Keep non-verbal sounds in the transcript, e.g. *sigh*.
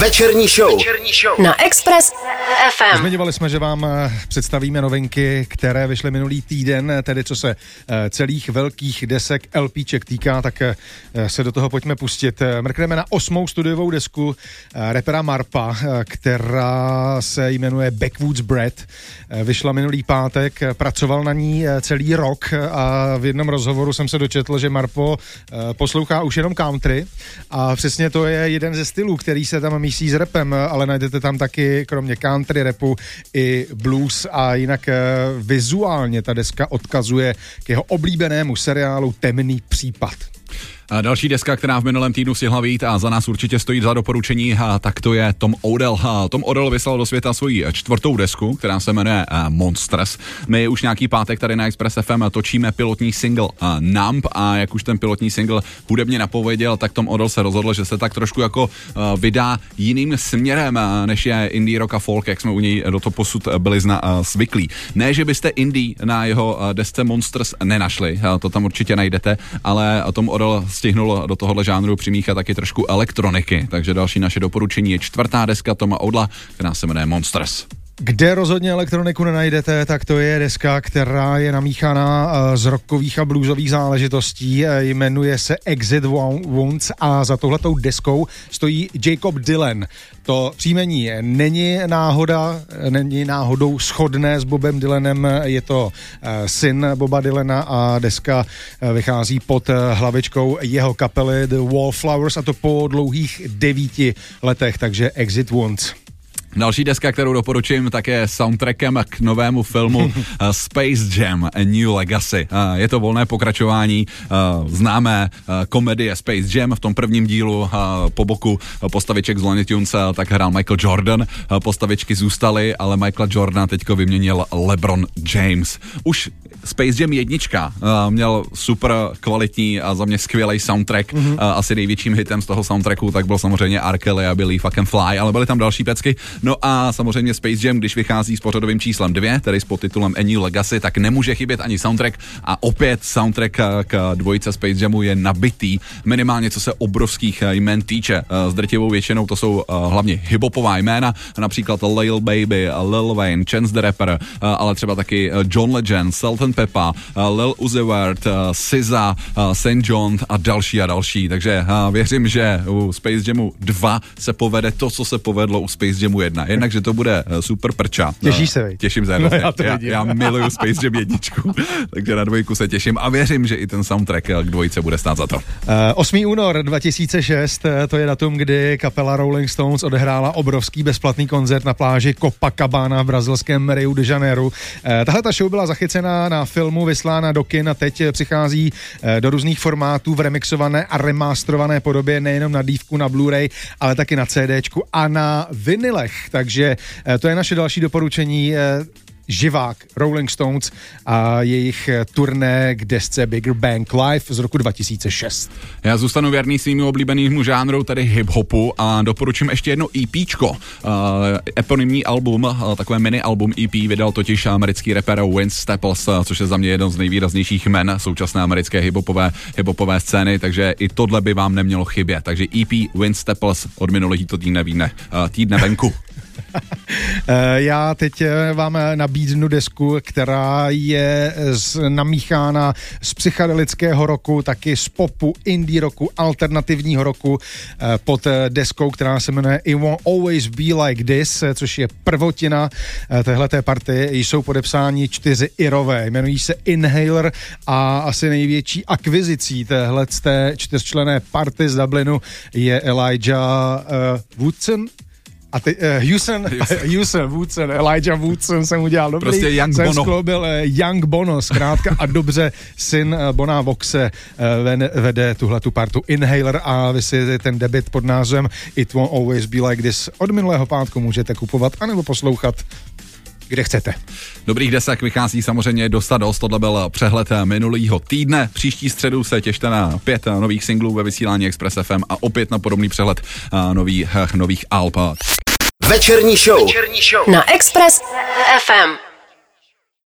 Večerní show. Večerní show. Na Express FM. Zmiňovali jsme, že vám eh, představíme novinky, které vyšly minulý týden, eh, tedy co se eh, celých velkých desek LPček týká, tak se do toho pojďme pustit. Mrkneme na osmou studiovou desku repera Marpa, která se jmenuje Backwoods Bread. Vyšla minulý pátek, pracoval na ní celý rok a v jednom rozhovoru jsem se dočetl, že Marpo poslouchá už jenom country a přesně to je jeden ze stylů, který se tam mísí s repem, ale najdete tam taky kromě country repu i blues a jinak eh, vizuálně ta deska odkazuje k jeho oblíbenému seriálu Temný případ. Další deska, která v minulém týdnu stihla vyjít a za nás určitě stojí za doporučení, tak to je Tom Odell. Tom Odell vyslal do světa svoji čtvrtou desku, která se jmenuje Monsters. My už nějaký pátek tady na Express FM točíme pilotní single Numb a jak už ten pilotní single hudebně napověděl, tak Tom Odell se rozhodl, že se tak trošku jako vydá jiným směrem, než je indie rock a folk, jak jsme u něj do toho posud byli zna, zvyklí. Ne, že byste indie na jeho desce Monsters nenašli, to tam určitě najdete, ale Tom Odell stihnul do tohohle žánru přimíchat taky trošku elektroniky. Takže další naše doporučení je čtvrtá deska Toma Odla, která se jmenuje Monsters. Kde rozhodně elektroniku nenajdete, tak to je deska, která je namíchaná eh, z rockových a bluesových záležitostí. Eh, Jmenuje se Exit Wounds a za touhletou deskou stojí Jacob Dylan. To příjmení není náhoda, není náhodou schodné s Bobem Dylanem, je to eh, syn Boba Dylana a deska vychází pod hlavičkou jeho kapely The Wallflowers a to po dlouhých devíti letech, takže Exit Wounds. Další deska, kterou doporučím, tak je soundtrackem k novému filmu eh, *laughs* Space Jam A New Legacy. Eh, Je to volné pokračování eh, známé komedie Space Jam. V tom prvním dílu po boku postaviček z Looney Tunes tak hrál Michael Jordan. Postavičky zůstaly, ale Michael Jordan teďko vyměnil LeBron James. Už Space Jam jednička měl super kvalitní a za mě skvělý soundtrack. Mm-hmm. Asi největším hitem z toho soundtracku tak byl samozřejmě R. Kelly a Billy fucking Fly, ale byly tam další pecky. No a samozřejmě Space Jam, když vychází s pořadovým číslem 2, tedy s podtitulem A New Legacy, tak nemůže chybět ani soundtrack a opět soundtrack k dvojice Space Jamu je nabitý, minimálně co se obrovských jmén týče. S drtivou většinou to jsou hlavně hiphopová jména, například Lil Baby, Lil Wayne, Chance the Rapper, ale třeba taky John Legend, Salt Peppa, Lil Uzi Vert, SZA, St. John a další a další. Takže věřím, že u Space Jamu 2 se povede to, co se povedlo u Space Jamu 1. Jednak, že to bude eh, super prča. Těšíš se, viď? Těším se. *laughs* No, No, já to já, vidím. já miluju Space Jam jedničku, *laughs* takže na dvojku se těším a věřím, že i ten soundtrack eh, k dvojice bude stát za to. Uh, 8. únor 2006, eh, to je datum, kdy kapela Rolling Stones odehrála obrovský bezplatný koncert na pláži Copacabana v brazilském Rio de Janeiro. Uh, tahle ta show byla zachycena na filmu, vyslána do kin a teď eh, přichází eh, do různých formátů v remixované a remasterované podobě, nejenom na dívku, na Blu-ray, ale taky na CDčku a na vinylech. Takže eh, to je naše další doporučení. eh, živák Rolling Stones a jejich eh, turné k desce Bigger Bang Live z roku 2006. Já zůstanu věrný svým oblíbeným žánru, tedy hip-hopu a doporučím ještě jedno EPčko. Uh, eponymní album, uh, takové mini album EP vydal totiž americký rapper Vince Staples, uh, což je za mě jeden z nejvýraznějších men současné americké hiphopové, hiphopové scény, takže i tohle by vám nemělo chybět. Takže EP Vince Staples od minulého týdne, týdne venku. *laughs* Eh, Já teď eh, vám nabídnu desku, která je z, namíchána z psychedelického roku, taky z popu, indie roku, alternativního roku eh, pod deskou, která se jmenuje It Won't Always Be Like This, což je prvotina téhleté party. Jsou podepsáni čtyři Irové, jmenují se Inhaler a asi největší akvizicí téhle čtyřčlené party z Dublinu je Elijah Woodson, a ty, uh, Houston, *laughs* *laughs* Houston, Woodson, Elijah Woodson jsem udělal dobrý. Prostě Young jsem Bono. skloubil uh, Young Bono, zkrátka a dobře syn uh, Bona Voxe uh, vede, vede tuhle tu partu Inhaler a vy si ten debit pod názvem It Won't Always Be Like This od minulého pátku můžete kupovat anebo poslouchat kde chcete. Dobrých desek vychází samozřejmě dosta dost, tohle byl přehled minulého týdne. Příští středu se těšte na pět nových singlů ve vysílání Express FM a opět na podobný přehled eh, nových, nových alb. Večerní show. Večerní show. Na Express FM.